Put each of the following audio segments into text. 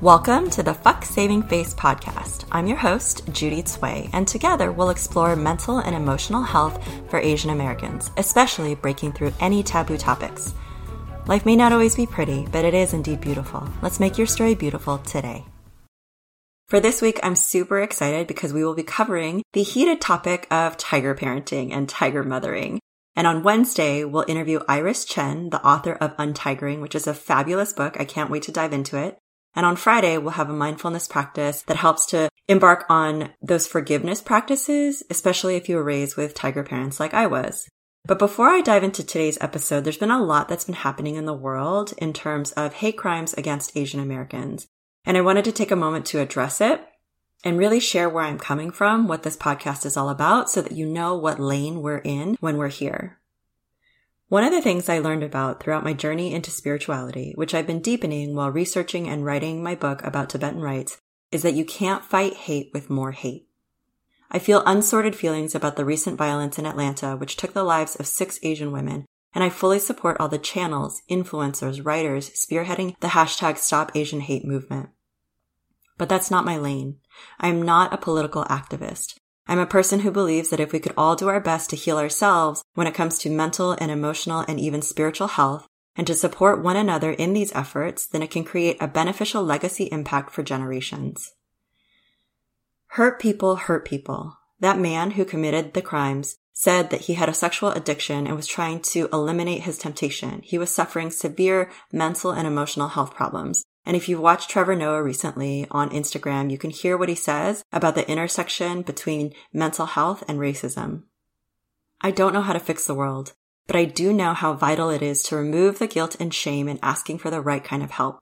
Welcome to the Fuck Saving Face podcast. I'm your host, Judy Tsui, and together we'll explore mental and emotional health for Asian Americans, especially breaking through any taboo topics. Life may not always be pretty, but it is indeed beautiful. Let's make your story beautiful today. For this week, I'm super excited because we will be covering the heated topic of tiger parenting and tiger mothering. And on Wednesday, we'll interview Iris Chen, the author of Untigering, which is a fabulous book. I can't wait to dive into it. And on Friday, we'll have a mindfulness practice that helps to embark on those forgiveness practices, especially if you were raised with tiger parents like I was. But before I dive into today's episode, there's been a lot that's been happening in the world in terms of hate crimes against Asian Americans. And I wanted to take a moment to address it and really share where I'm coming from, what this podcast is all about, so that you know what lane we're in when we're here. One of the things I learned about throughout my journey into spirituality, which I've been deepening while researching and writing my book about Tibetan rites, is that you can't fight hate with more hate. I feel unsorted feelings about the recent violence in Atlanta, which took the lives of six Asian women, and I fully support all the channels, influencers, writers spearheading the hashtag Stop Asian Hate movement. But that's not my lane. I am not a political activist. I'm a person who believes that if we could all do our best to heal ourselves when it comes to mental and emotional and even spiritual health, and to support one another in these efforts, then it can create a beneficial legacy impact for generations. Hurt people hurt people. That man who committed the crimes said that he had a sexual addiction and was trying to eliminate his temptation. He was suffering severe mental and emotional health problems. And if you've watched Trevor Noah recently on Instagram, you can hear what he says about the intersection between mental health and racism. I don't know how to fix the world, but I do know how vital it is to remove the guilt and shame in asking for the right kind of help.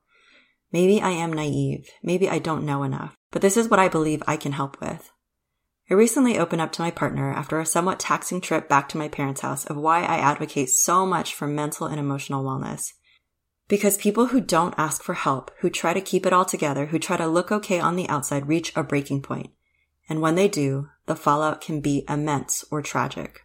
Maybe I am naive. Maybe I don't know enough, but this is what I believe I can help with. I recently opened up to my partner after a somewhat taxing trip back to my parents' house of why I advocate so much for mental and emotional wellness. Because people who don't ask for help, who try to keep it all together, who try to look okay on the outside, reach a breaking point. And when they do, the fallout can be immense or tragic.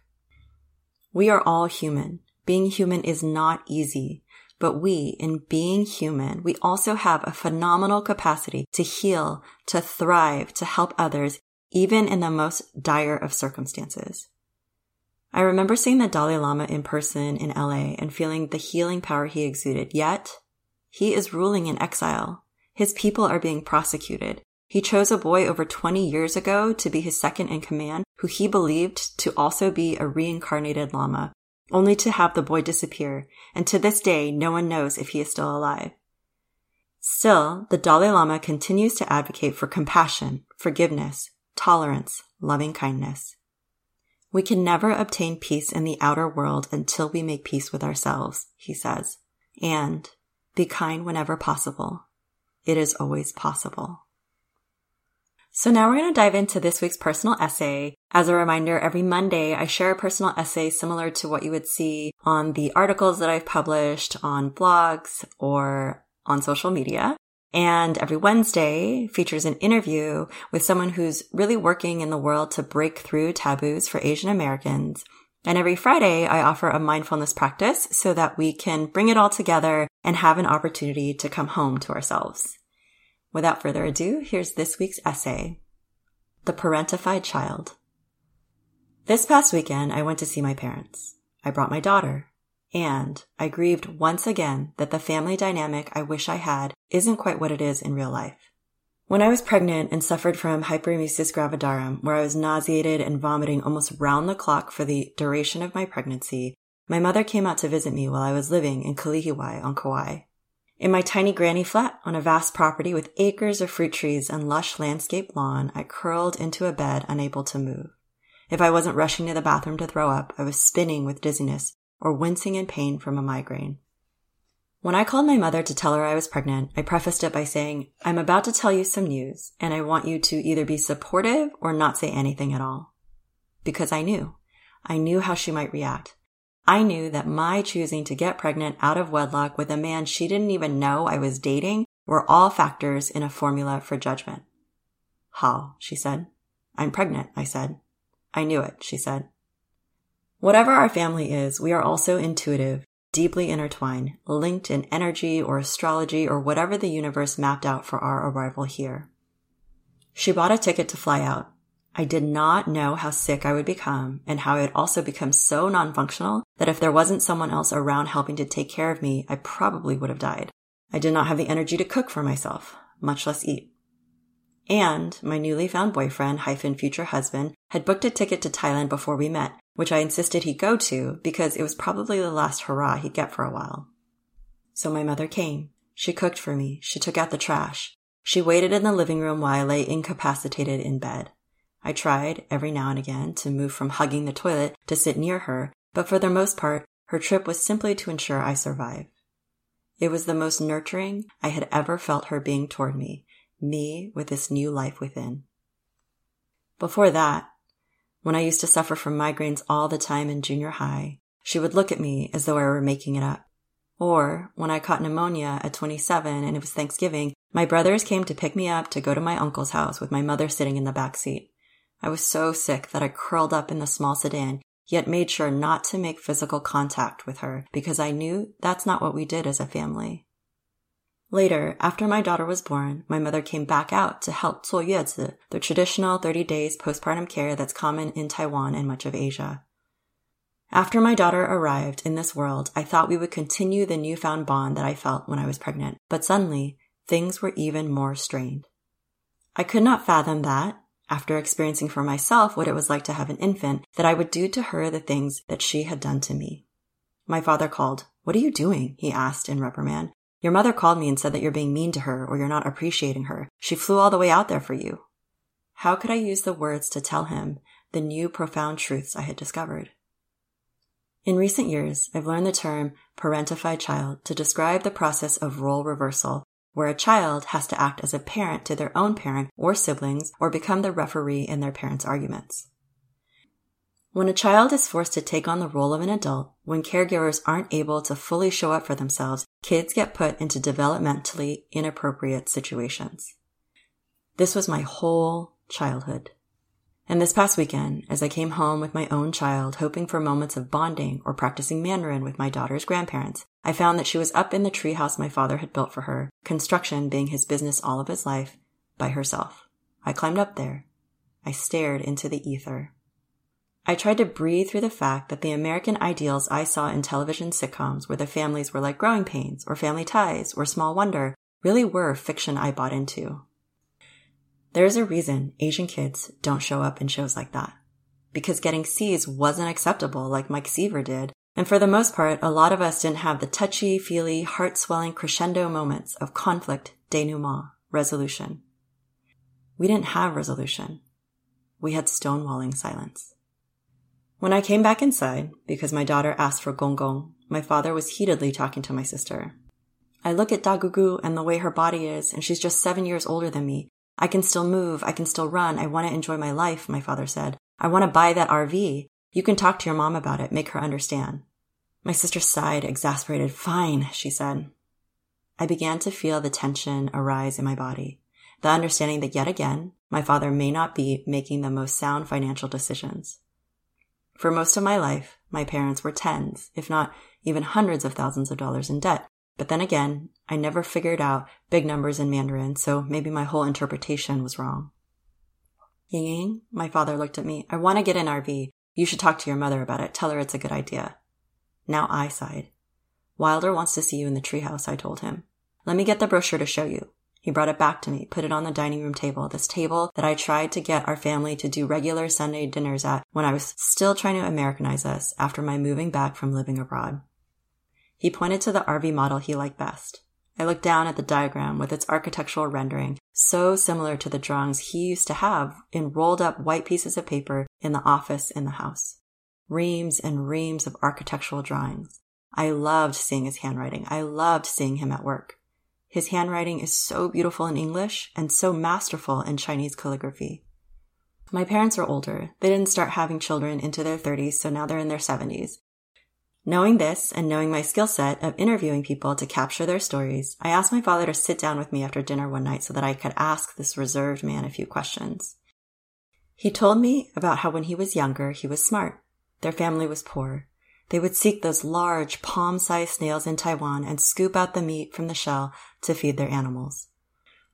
We are all human. Being human is not easy, but we, in being human, we also have a phenomenal capacity to heal, to thrive, to help others, even in the most dire of circumstances. I remember seeing the Dalai Lama in person in LA and feeling the healing power he exuded, yet he is ruling in exile. His people are being prosecuted. He chose a boy over 20 years ago to be his second in command, who he believed to also be a reincarnated Lama, only to have the boy disappear, and to this day, no one knows if he is still alive. Still, the Dalai Lama continues to advocate for compassion, forgiveness, tolerance, loving kindness. We can never obtain peace in the outer world until we make peace with ourselves, he says. And be kind whenever possible. It is always possible. So now we're going to dive into this week's personal essay. As a reminder, every Monday I share a personal essay similar to what you would see on the articles that I've published on blogs or on social media. And every Wednesday features an interview with someone who's really working in the world to break through taboos for Asian Americans. And every Friday, I offer a mindfulness practice so that we can bring it all together and have an opportunity to come home to ourselves. Without further ado, here's this week's essay. The Parentified Child. This past weekend, I went to see my parents. I brought my daughter. And I grieved once again that the family dynamic I wish I had isn't quite what it is in real life. When I was pregnant and suffered from hyperemesis gravidarum, where I was nauseated and vomiting almost round the clock for the duration of my pregnancy, my mother came out to visit me while I was living in Kalihiwai on Kauai. In my tiny granny flat on a vast property with acres of fruit trees and lush landscape lawn, I curled into a bed unable to move. If I wasn't rushing to the bathroom to throw up, I was spinning with dizziness or wincing in pain from a migraine. When I called my mother to tell her I was pregnant, I prefaced it by saying, I'm about to tell you some news, and I want you to either be supportive or not say anything at all. Because I knew. I knew how she might react. I knew that my choosing to get pregnant out of wedlock with a man she didn't even know I was dating were all factors in a formula for judgment. How? she said. I'm pregnant, I said. I knew it, she said. Whatever our family is, we are also intuitive, deeply intertwined, linked in energy or astrology or whatever the universe mapped out for our arrival here. She bought a ticket to fly out. I did not know how sick I would become and how I would also become so non-functional that if there wasn't someone else around helping to take care of me, I probably would have died. I did not have the energy to cook for myself, much less eat. And my newly found boyfriend hyphen future husband had booked a ticket to Thailand before we met, which I insisted he go to because it was probably the last hurrah he'd get for a while. So my mother came. She cooked for me. She took out the trash. She waited in the living room while I lay incapacitated in bed. I tried, every now and again, to move from hugging the toilet to sit near her, but for the most part, her trip was simply to ensure I survive. It was the most nurturing I had ever felt her being toward me, me with this new life within. Before that, when I used to suffer from migraines all the time in junior high, she would look at me as though I were making it up. Or when I caught pneumonia at 27 and it was Thanksgiving, my brothers came to pick me up to go to my uncle's house with my mother sitting in the back seat. I was so sick that I curled up in the small sedan, yet made sure not to make physical contact with her because I knew that's not what we did as a family. Later, after my daughter was born, my mother came back out to help 坐月子, the traditional 30 days postpartum care that's common in Taiwan and much of Asia. After my daughter arrived in this world, I thought we would continue the newfound bond that I felt when I was pregnant, but suddenly things were even more strained. I could not fathom that, after experiencing for myself what it was like to have an infant, that I would do to her the things that she had done to me. My father called. What are you doing? he asked in reprimand. Your mother called me and said that you're being mean to her or you're not appreciating her. She flew all the way out there for you. How could I use the words to tell him the new profound truths I had discovered? In recent years, I've learned the term parentified child to describe the process of role reversal, where a child has to act as a parent to their own parent or siblings or become the referee in their parents' arguments. When a child is forced to take on the role of an adult, when caregivers aren't able to fully show up for themselves, kids get put into developmentally inappropriate situations. This was my whole childhood. And this past weekend, as I came home with my own child, hoping for moments of bonding or practicing Mandarin with my daughter's grandparents, I found that she was up in the treehouse my father had built for her, construction being his business all of his life, by herself. I climbed up there. I stared into the ether. I tried to breathe through the fact that the American ideals I saw in television sitcoms where the families were like growing pains or family ties or small wonder really were fiction I bought into. There's a reason Asian kids don't show up in shows like that. Because getting C's wasn't acceptable like Mike Seaver did. And for the most part, a lot of us didn't have the touchy, feely, heart swelling crescendo moments of conflict, denouement, resolution. We didn't have resolution. We had stonewalling silence. When I came back inside, because my daughter asked for gong gong, my father was heatedly talking to my sister. I look at Dagugu and the way her body is, and she's just seven years older than me. I can still move. I can still run. I want to enjoy my life, my father said. I want to buy that RV. You can talk to your mom about it. Make her understand. My sister sighed, exasperated. Fine, she said. I began to feel the tension arise in my body. The understanding that yet again, my father may not be making the most sound financial decisions. For most of my life, my parents were tens, if not even hundreds of thousands of dollars in debt. But then again, I never figured out big numbers in Mandarin, so maybe my whole interpretation was wrong. Ying Ying, my father looked at me. I want to get an RV. You should talk to your mother about it. Tell her it's a good idea. Now I sighed. Wilder wants to see you in the treehouse, I told him. Let me get the brochure to show you. He brought it back to me, put it on the dining room table, this table that I tried to get our family to do regular Sunday dinners at when I was still trying to Americanize us after my moving back from living abroad. He pointed to the RV model he liked best. I looked down at the diagram with its architectural rendering, so similar to the drawings he used to have in rolled up white pieces of paper in the office in the house. Reams and reams of architectural drawings. I loved seeing his handwriting. I loved seeing him at work. His handwriting is so beautiful in English and so masterful in Chinese calligraphy. My parents are older. They didn't start having children into their 30s, so now they're in their 70s. Knowing this and knowing my skill set of interviewing people to capture their stories, I asked my father to sit down with me after dinner one night so that I could ask this reserved man a few questions. He told me about how when he was younger, he was smart. Their family was poor. They would seek those large, palm sized snails in Taiwan and scoop out the meat from the shell to feed their animals.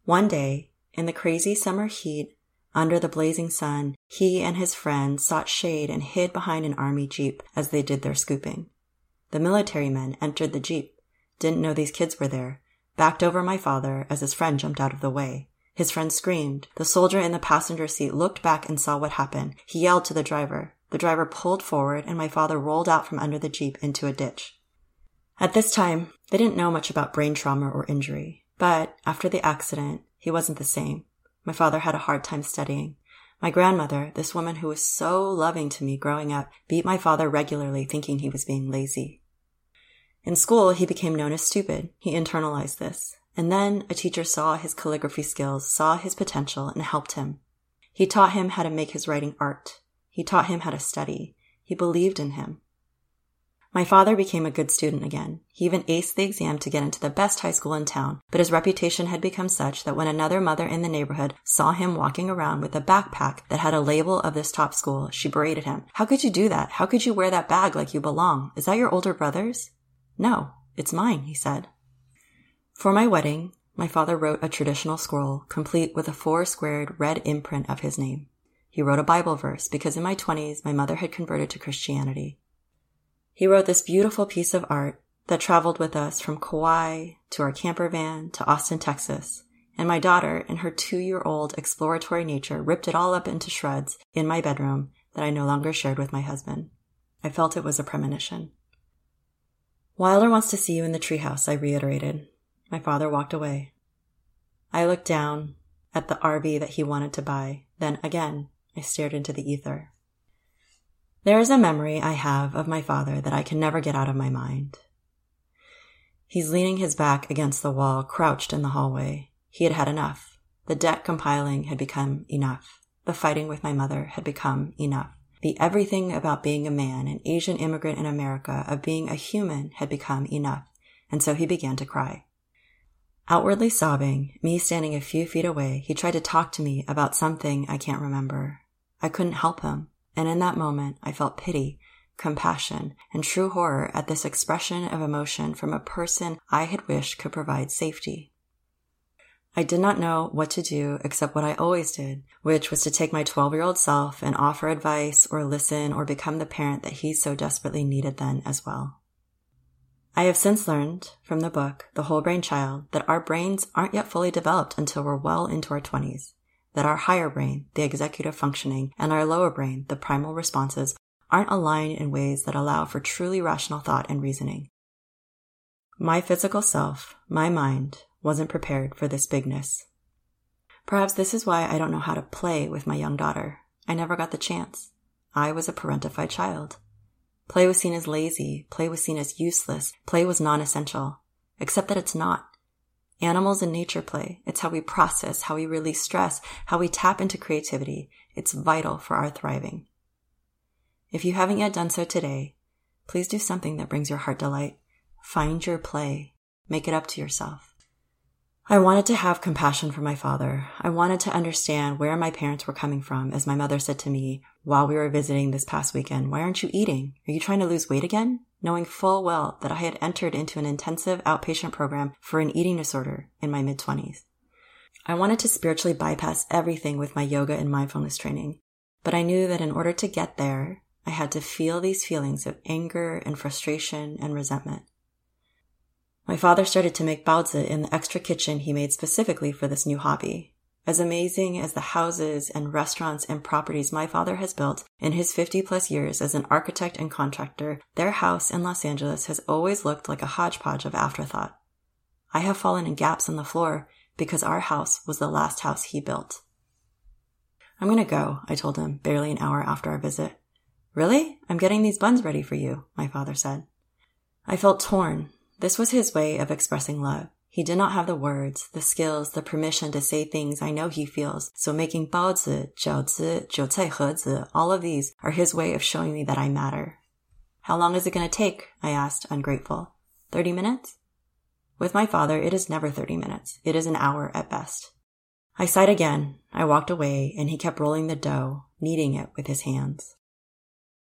One day, in the crazy summer heat, under the blazing sun, he and his friends sought shade and hid behind an army jeep as they did their scooping. The military men entered the jeep, didn't know these kids were there, backed over my father as his friend jumped out of the way. His friend screamed. The soldier in the passenger seat looked back and saw what happened. He yelled to the driver. The driver pulled forward and my father rolled out from under the Jeep into a ditch. At this time, they didn't know much about brain trauma or injury, but after the accident, he wasn't the same. My father had a hard time studying. My grandmother, this woman who was so loving to me growing up, beat my father regularly thinking he was being lazy. In school, he became known as stupid. He internalized this. And then a teacher saw his calligraphy skills, saw his potential, and helped him. He taught him how to make his writing art. He taught him how to study. He believed in him. My father became a good student again. He even aced the exam to get into the best high school in town, but his reputation had become such that when another mother in the neighborhood saw him walking around with a backpack that had a label of this top school, she berated him. How could you do that? How could you wear that bag like you belong? Is that your older brother's? No, it's mine, he said. For my wedding, my father wrote a traditional scroll complete with a four squared red imprint of his name. He wrote a Bible verse because in my 20s my mother had converted to Christianity. He wrote this beautiful piece of art that traveled with us from Kauai to our camper van to Austin, Texas. And my daughter, in her two year old exploratory nature, ripped it all up into shreds in my bedroom that I no longer shared with my husband. I felt it was a premonition. Wilder wants to see you in the treehouse, I reiterated. My father walked away. I looked down at the RV that he wanted to buy. Then again, I stared into the ether. There is a memory I have of my father that I can never get out of my mind. He's leaning his back against the wall, crouched in the hallway. He had had enough. The debt compiling had become enough. The fighting with my mother had become enough. The everything about being a man, an Asian immigrant in America, of being a human had become enough. And so he began to cry. Outwardly sobbing, me standing a few feet away, he tried to talk to me about something I can't remember. I couldn't help him, and in that moment I felt pity, compassion, and true horror at this expression of emotion from a person I had wished could provide safety. I did not know what to do except what I always did, which was to take my 12 year old self and offer advice or listen or become the parent that he so desperately needed then as well. I have since learned from the book, The Whole Brain Child, that our brains aren't yet fully developed until we're well into our 20s. That our higher brain, the executive functioning, and our lower brain, the primal responses, aren't aligned in ways that allow for truly rational thought and reasoning. My physical self, my mind, wasn't prepared for this bigness. Perhaps this is why I don't know how to play with my young daughter. I never got the chance. I was a parentified child. Play was seen as lazy. Play was seen as useless. Play was non-essential. Except that it's not. Animals and nature play. It's how we process, how we release stress, how we tap into creativity. It's vital for our thriving. If you haven't yet done so today, please do something that brings your heart delight. Find your play. Make it up to yourself. I wanted to have compassion for my father. I wanted to understand where my parents were coming from, as my mother said to me while we were visiting this past weekend. Why aren't you eating? Are you trying to lose weight again? Knowing full well that I had entered into an intensive outpatient program for an eating disorder in my mid 20s. I wanted to spiritually bypass everything with my yoga and mindfulness training, but I knew that in order to get there, I had to feel these feelings of anger and frustration and resentment. My father started to make baozi in the extra kitchen he made specifically for this new hobby. As amazing as the houses and restaurants and properties my father has built in his 50 plus years as an architect and contractor, their house in Los Angeles has always looked like a hodgepodge of afterthought. I have fallen in gaps in the floor because our house was the last house he built. I'm going to go, I told him barely an hour after our visit. Really? I'm getting these buns ready for you, my father said. I felt torn, this was his way of expressing love. He did not have the words, the skills, the permission to say things I know he feels, so making baozi, jiaozi, jiucai hezi, all of these are his way of showing me that I matter. How long is it going to take? I asked, ungrateful. Thirty minutes? With my father, it is never 30 minutes. It is an hour at best. I sighed again. I walked away, and he kept rolling the dough, kneading it with his hands.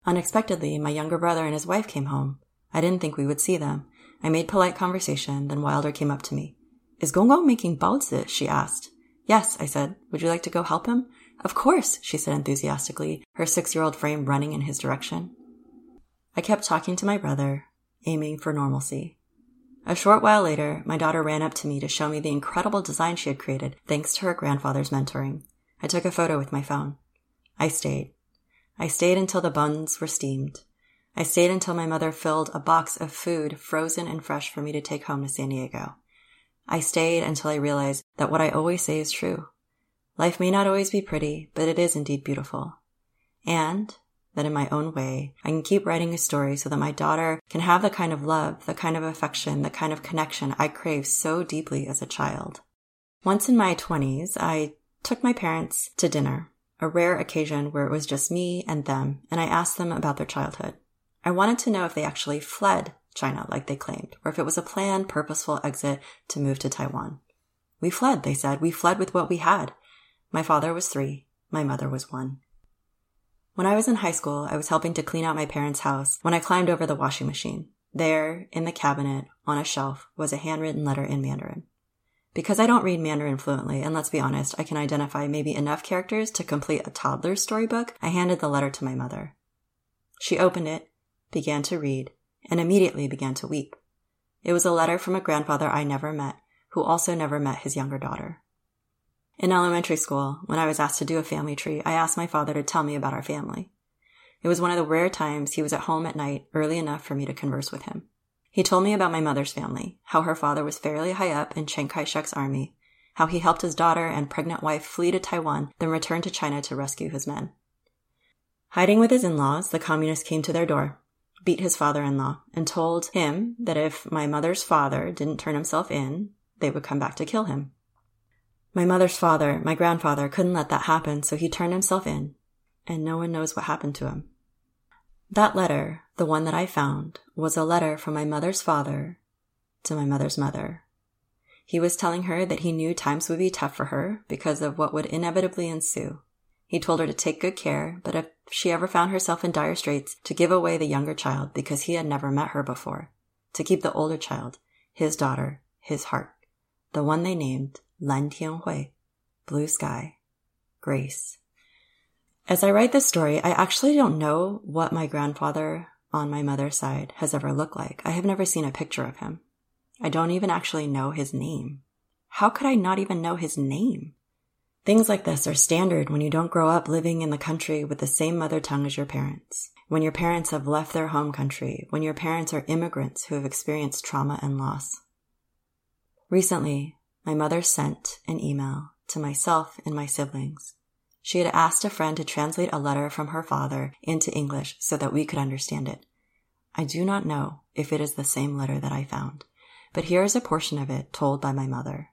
Unexpectedly, my younger brother and his wife came home. I didn't think we would see them. I made polite conversation, then Wilder came up to me. Is Gong making baozi? Eh? she asked. Yes, I said. Would you like to go help him? Of course, she said enthusiastically, her six year old frame running in his direction. I kept talking to my brother, aiming for normalcy. A short while later, my daughter ran up to me to show me the incredible design she had created thanks to her grandfather's mentoring. I took a photo with my phone. I stayed. I stayed until the buns were steamed. I stayed until my mother filled a box of food frozen and fresh for me to take home to San Diego. I stayed until I realized that what I always say is true. Life may not always be pretty, but it is indeed beautiful. And that in my own way, I can keep writing a story so that my daughter can have the kind of love, the kind of affection, the kind of connection I craved so deeply as a child. Once in my 20s, I took my parents to dinner, a rare occasion where it was just me and them, and I asked them about their childhood. I wanted to know if they actually fled China like they claimed, or if it was a planned, purposeful exit to move to Taiwan. We fled, they said. We fled with what we had. My father was three. My mother was one. When I was in high school, I was helping to clean out my parents' house when I climbed over the washing machine. There, in the cabinet, on a shelf, was a handwritten letter in Mandarin. Because I don't read Mandarin fluently, and let's be honest, I can identify maybe enough characters to complete a toddler's storybook, I handed the letter to my mother. She opened it, began to read, and immediately began to weep. It was a letter from a grandfather I never met, who also never met his younger daughter. In elementary school, when I was asked to do a family tree, I asked my father to tell me about our family. It was one of the rare times he was at home at night early enough for me to converse with him. He told me about my mother's family, how her father was fairly high up in Chiang Kai-shek's army, how he helped his daughter and pregnant wife flee to Taiwan, then return to China to rescue his men. Hiding with his in-laws, the communists came to their door, beat his father-in-law, and told him that if my mother's father didn't turn himself in, they would come back to kill him. My mother's father, my grandfather, couldn't let that happen, so he turned himself in, and no one knows what happened to him. That letter, the one that I found, was a letter from my mother's father to my mother's mother. He was telling her that he knew times would be tough for her because of what would inevitably ensue. He told her to take good care, but if she ever found herself in dire straits, to give away the younger child because he had never met her before, to keep the older child, his daughter, his heart, the one they named Lan Tianhui, Blue Sky, Grace. As I write this story, I actually don't know what my grandfather on my mother's side has ever looked like. I have never seen a picture of him. I don't even actually know his name. How could I not even know his name? Things like this are standard when you don't grow up living in the country with the same mother tongue as your parents, when your parents have left their home country, when your parents are immigrants who have experienced trauma and loss. Recently, my mother sent an email to myself and my siblings. She had asked a friend to translate a letter from her father into English so that we could understand it. I do not know if it is the same letter that I found, but here is a portion of it told by my mother.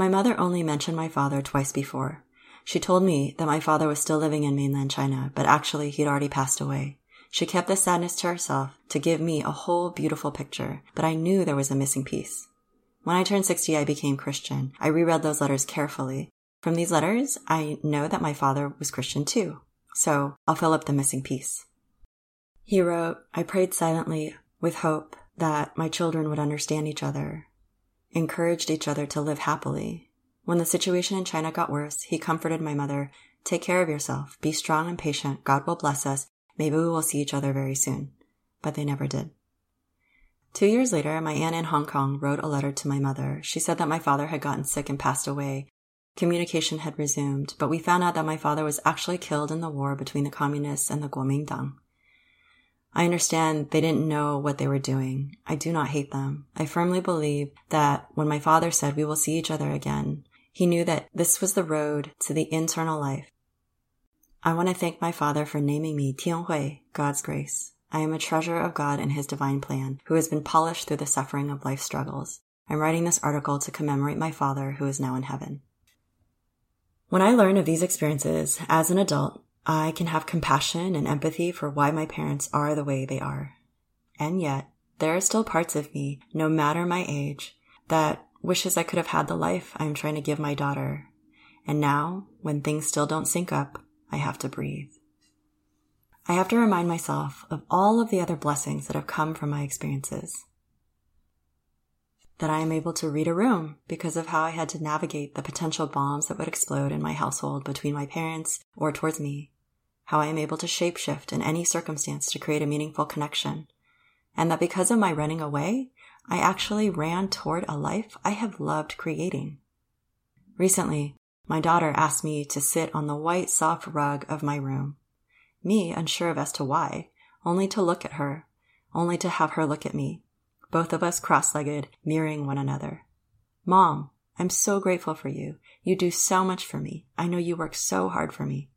My mother only mentioned my father twice before. She told me that my father was still living in mainland China, but actually he'd already passed away. She kept the sadness to herself to give me a whole beautiful picture, but I knew there was a missing piece. When I turned 60, I became Christian. I reread those letters carefully. From these letters, I know that my father was Christian too. So I'll fill up the missing piece. He wrote, I prayed silently with hope that my children would understand each other, encouraged each other to live happily. When the situation in China got worse, he comforted my mother, take care of yourself, be strong and patient, God will bless us, maybe we will see each other very soon. But they never did. Two years later, my aunt in Hong Kong wrote a letter to my mother. She said that my father had gotten sick and passed away. Communication had resumed, but we found out that my father was actually killed in the war between the communists and the Kuomintang. I understand they didn't know what they were doing. I do not hate them. I firmly believe that when my father said we will see each other again, he knew that this was the road to the internal life. I want to thank my father for naming me Tianhui, God's grace. I am a treasure of God and His divine plan, who has been polished through the suffering of life's struggles. I'm writing this article to commemorate my father who is now in heaven. When I learn of these experiences as an adult, I can have compassion and empathy for why my parents are the way they are. And yet, there are still parts of me, no matter my age, that wishes I could have had the life I am trying to give my daughter. And now, when things still don't sync up, I have to breathe. I have to remind myself of all of the other blessings that have come from my experiences. That I am able to read a room because of how I had to navigate the potential bombs that would explode in my household between my parents or towards me. How I am able to shapeshift in any circumstance to create a meaningful connection. And that because of my running away, I actually ran toward a life I have loved creating. Recently, my daughter asked me to sit on the white soft rug of my room. Me unsure of as to why, only to look at her, only to have her look at me, both of us cross-legged, mirroring one another. Mom, I'm so grateful for you. You do so much for me. I know you work so hard for me.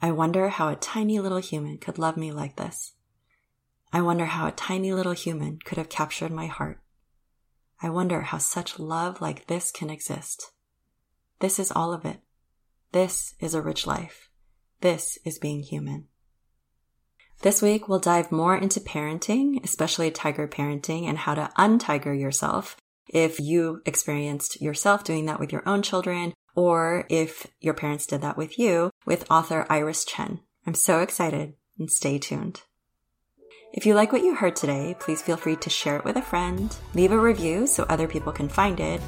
I wonder how a tiny little human could love me like this. I wonder how a tiny little human could have captured my heart. I wonder how such love like this can exist. This is all of it. This is a rich life. This is being human. This week, we'll dive more into parenting, especially tiger parenting, and how to untiger yourself if you experienced yourself doing that with your own children, or if your parents did that with you, with author Iris Chen. I'm so excited and stay tuned. If you like what you heard today, please feel free to share it with a friend, leave a review so other people can find it,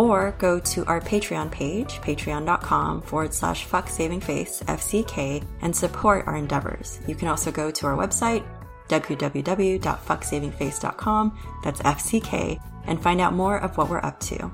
or go to our Patreon page, patreon.com forward slash fuck saving face, FCK, and support our endeavors. You can also go to our website, www.fucksavingface.com, that's FCK, and find out more of what we're up to.